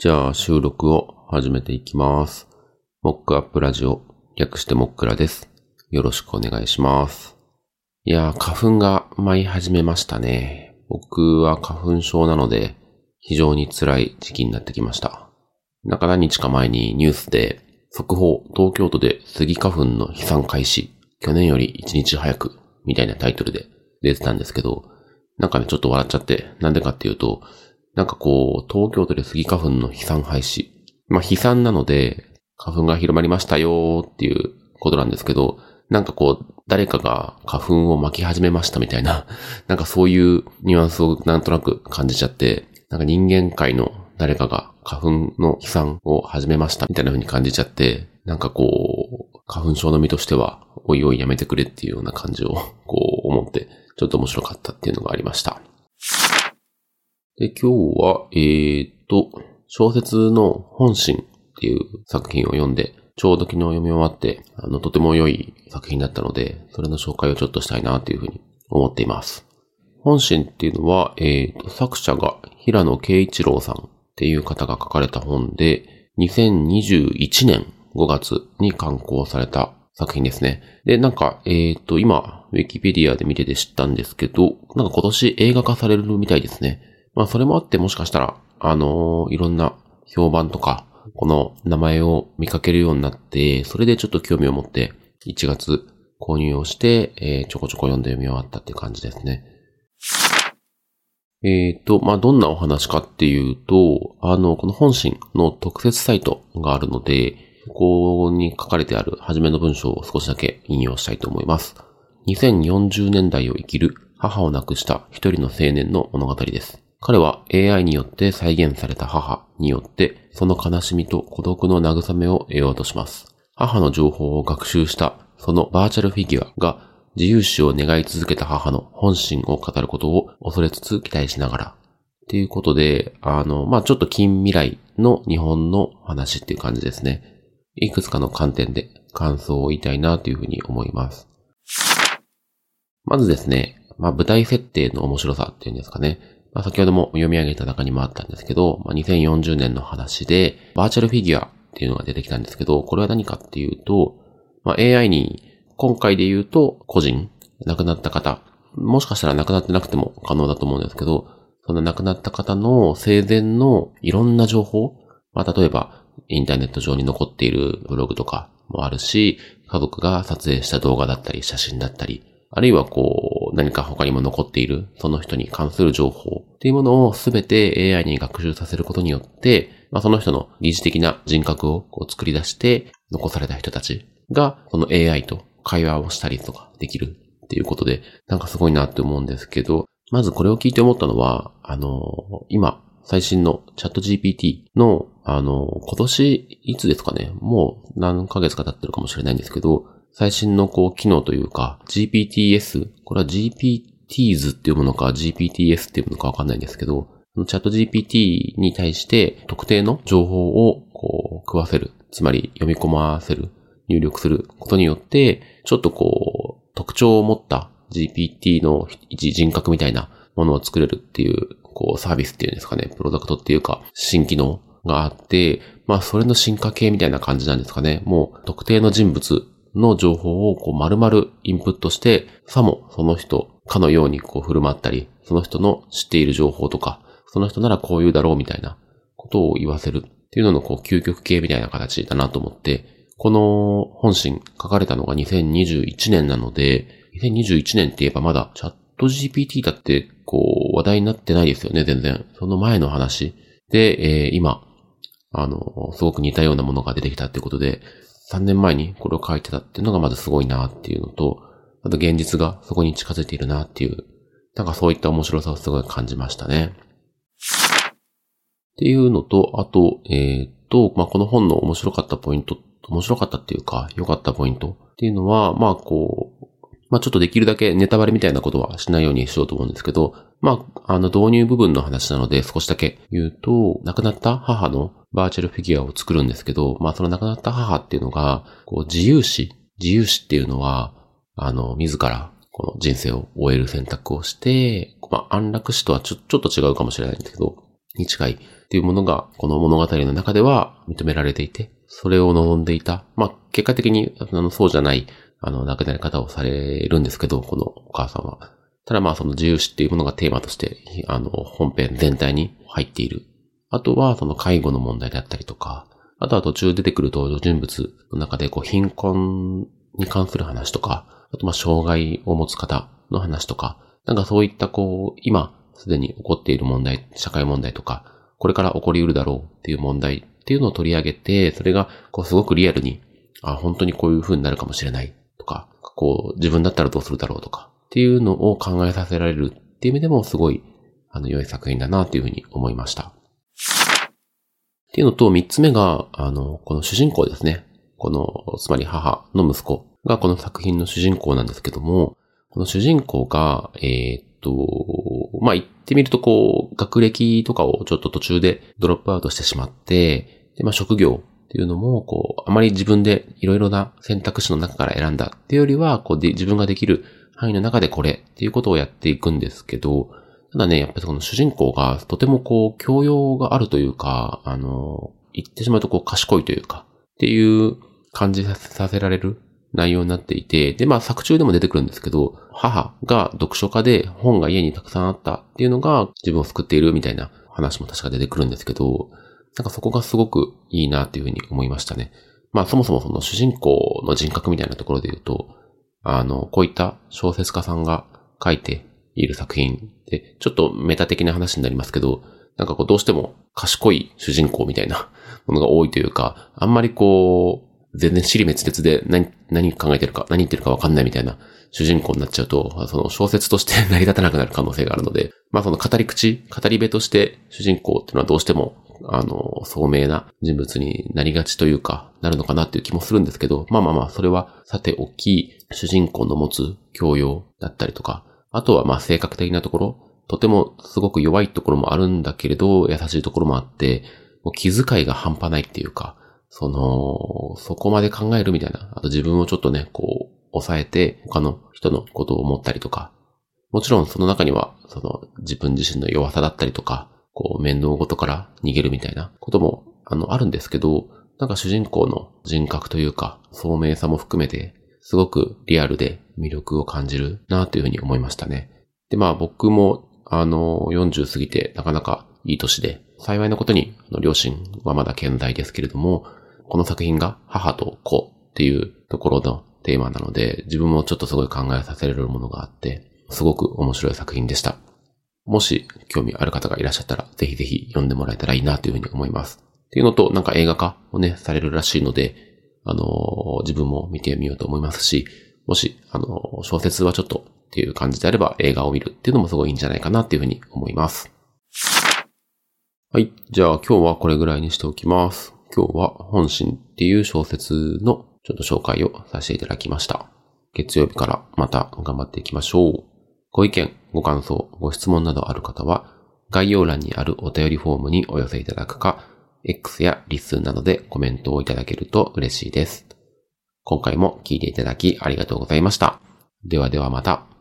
じゃあ収録を始めていきます。モックアップラジオ、略してモックラです。よろしくお願いします。いやー、花粉が舞い始めましたね。僕は花粉症なので、非常に辛い時期になってきました。なんか何日か前にニュースで、速報、東京都でスギ花粉の飛散開始、去年より1日早く、みたいなタイトルで出てたんですけど、なんかね、ちょっと笑っちゃって、なんでかっていうと、なんかこう、東京都でスギ花粉の飛散廃止。まあ、飛散なので、花粉が広まりましたよっていうことなんですけど、なんかこう、誰かが花粉を巻き始めましたみたいな、なんかそういうニュアンスをなんとなく感じちゃって、なんか人間界の誰かが花粉の飛散を始めましたみたいな風に感じちゃって、なんかこう、花粉症の身としては、おいおいやめてくれっていうような感じを、こう思って、ちょっと面白かったっていうのがありました。で、今日は、えーっと、小説の本心っていう作品を読んで、ちょうど昨日読み終わって、あの、とても良い作品だったので、それの紹介をちょっとしたいなというふうに思っています。本心っていうのは、えーっと、作者が平野慶一郎さんっていう方が書かれた本で、2021年5月に刊行された作品ですね。で、なんか、えーっと、今、ウィキペディアで見てて知ったんですけど、なんか今年映画化されるみたいですね。まあそれもあってもしかしたら、あのーいろんな評判とか、この名前を見かけるようになって、それでちょっと興味を持って、1月購入をして、えーちょこちょこ読んで読み終わったっていう感じですね。えっ、と、まあ、どんなお話かっていうと、あの、この本心の特設サイトがあるので、ここに書かれてある初めの文章を少しだけ引用したいと思います。2040年代を生きる母を亡くした一人の青年の物語です。彼は AI によって再現された母によって、その悲しみと孤独の慰めを得ようとします。母の情報を学習した、そのバーチャルフィギュアが自由死を願い続けた母の本心を語ることを恐れつつ期待しながら。っていうことで、あの、まあ、ちょっと近未来の日本の話っていう感じですね。いくつかの観点で感想を言いたいなというふうに思います。まずですね、まあ、舞台設定の面白さっていうんですかね。まあ、先ほども読み上げた中にもあったんですけど、まあ、2040年の話で、バーチャルフィギュアっていうのが出てきたんですけど、これは何かっていうと、まあ、AI に、今回で言うと、個人、亡くなった方、もしかしたら亡くなってなくても可能だと思うんですけど、その亡くなった方の生前のいろんな情報、まあ、例えば、インターネット上に残っているブログとかもあるし、家族が撮影した動画だったり、写真だったり、あるいはこう、何か他にも残っている、その人に関する情報っていうものをすべて AI に学習させることによって、まあ、その人の疑似的な人格をこう作り出して、残された人たちが、その AI と会話をしたりとかできるっていうことで、なんかすごいなって思うんですけど、まずこれを聞いて思ったのは、あの、今、最新のチャット GPT の、あの、今年いつですかね、もう何ヶ月か経ってるかもしれないんですけど、最新のこう機能というか、GPTS、これは GPTs っていうものか GPTS っていうものかわかんないんですけど、チャット GPT に対して特定の情報をこう食わせる。つまり読み込ませる。入力することによって、ちょっとこう、特徴を持った GPT の一人格みたいなものを作れるっていう、こう、サービスっていうんですかね、プロダクトっていうか、新機能があって、まあ、それの進化系みたいな感じなんですかね。もう、特定の人物の情報をこう、丸々インプットして、さもその人かのようにこう、振る舞ったり、その人の知っている情報とか、その人ならこういうだろうみたいなことを言わせるっていうののこう、究極系みたいな形だなと思って、この本心書かれたのが2021年なので、2021年って言えばまだチャット GPT だってこう話題になってないですよね、全然。その前の話で、えー今、あの、すごく似たようなものが出てきたってことで、3年前にこれを書いてたっていうのがまずすごいなっていうのと、あと現実がそこに近づいているなっていう、なんかそういった面白さをすごい感じましたね。っていうのと、あと、えーっと、まあ、この本の面白かったポイント、面白かったっていうか、良かったポイントっていうのは、まあ、こう、まあ、ちょっとできるだけネタバレみたいなことはしないようにしようと思うんですけど、まあ、あの、導入部分の話なので少しだけ言うと、亡くなった母のバーチャルフィギュアを作るんですけど、まあ、その亡くなった母っていうのが、こう、自由死自由死っていうのは、あの、自ら、この人生を終える選択をして、まあ、安楽死とはちょ、ちょっと違うかもしれないんですけど、に近いっていうものが、この物語の中では認められていて、それを望んでいた。まあ、結果的に、あの、そうじゃない、あの、亡くなり方をされるんですけど、このお母さんは。ただまあ、その自由視っていうものがテーマとして、あの、本編全体に入っている。あとは、その介護の問題であったりとか、あとは途中出てくる登場人物の中で、こう、貧困に関する話とか、あとまあ、障害を持つ方の話とか、なんかそういったこう、今、すでに起こっている問題、社会問題とか、これから起こり得るだろうっていう問題っていうのを取り上げて、それが、こう、すごくリアルに、あ、本当にこういう風になるかもしれない、こう、自分だったらどうするだろうとか、っていうのを考えさせられるっていう意味でも、すごい、あの、良い作品だなっていう風に思いました。っていうのと、三つ目が、あの、この主人公ですね。この、つまり母の息子がこの作品の主人公なんですけども、この主人公が、えー、っと、まあ、言ってみるとこう、学歴とかをちょっと途中でドロップアウトしてしまって、で、まあ、職業っていうのも、こう、あまり自分でいろいろな選択肢の中から選んだっていうよりは、こうで、自分ができる範囲の中でこれっていうことをやっていくんですけど、ただね、やっぱりこの主人公がとてもこう、教養があるというか、あの、言ってしまうとこう、賢いというか、っていう感じさせられる内容になっていて、で、まあ作中でも出てくるんですけど、母が読書家で本が家にたくさんあったっていうのが自分を救っているみたいな話も確か出てくるんですけど、なんかそこがすごくいいなっていうふうに思いましたね。まあそもそもその主人公の人格みたいなところで言うと、あの、こういった小説家さんが書いている作品で、ちょっとメタ的な話になりますけど、なんかこうどうしても賢い主人公みたいなものが多いというか、あんまりこう、全然尻滅裂で何、何考えてるか、何言ってるかわかんないみたいな主人公になっちゃうと、その小説として 成り立たなくなる可能性があるので、まあその語り口、語り部として主人公っていうのはどうしてもあの、聡明な人物になりがちというか、なるのかなっていう気もするんですけど、まあまあまあ、それはさておき、主人公の持つ教養だったりとか、あとはまあ性格的なところ、とてもすごく弱いところもあるんだけれど、優しいところもあって、もう気遣いが半端ないっていうか、その、そこまで考えるみたいな。あと自分をちょっとね、こう、抑えて、他の人のことを思ったりとか。もちろんその中には、その、自分自身の弱さだったりとか、こう、面倒ごとから逃げるみたいなことも、あの、あるんですけど、なんか主人公の人格というか、聡明さも含めて、すごくリアルで魅力を感じるなというふうに思いましたね。で、まあ僕も、あの、40過ぎてなかなかいい年で、幸いなことに、両親はまだ健在ですけれども、この作品が母と子っていうところのテーマなので、自分もちょっとすごい考えさせられるものがあって、すごく面白い作品でした。もし興味ある方がいらっしゃったら、ぜひぜひ読んでもらえたらいいなというふうに思います。っていうのと、なんか映画化をね、されるらしいので、あのー、自分も見てみようと思いますし、もし、あのー、小説はちょっとっていう感じであれば映画を見るっていうのもすごいいいんじゃないかなっていうふうに思います。はい。じゃあ今日はこれぐらいにしておきます。今日は本心っていう小説のちょっと紹介をさせていただきました。月曜日からまた頑張っていきましょう。ご意見、ご感想、ご質問などある方は、概要欄にあるお便りフォームにお寄せいただくか、X やリスなどでコメントをいただけると嬉しいです。今回も聞いていただきありがとうございました。ではではまた。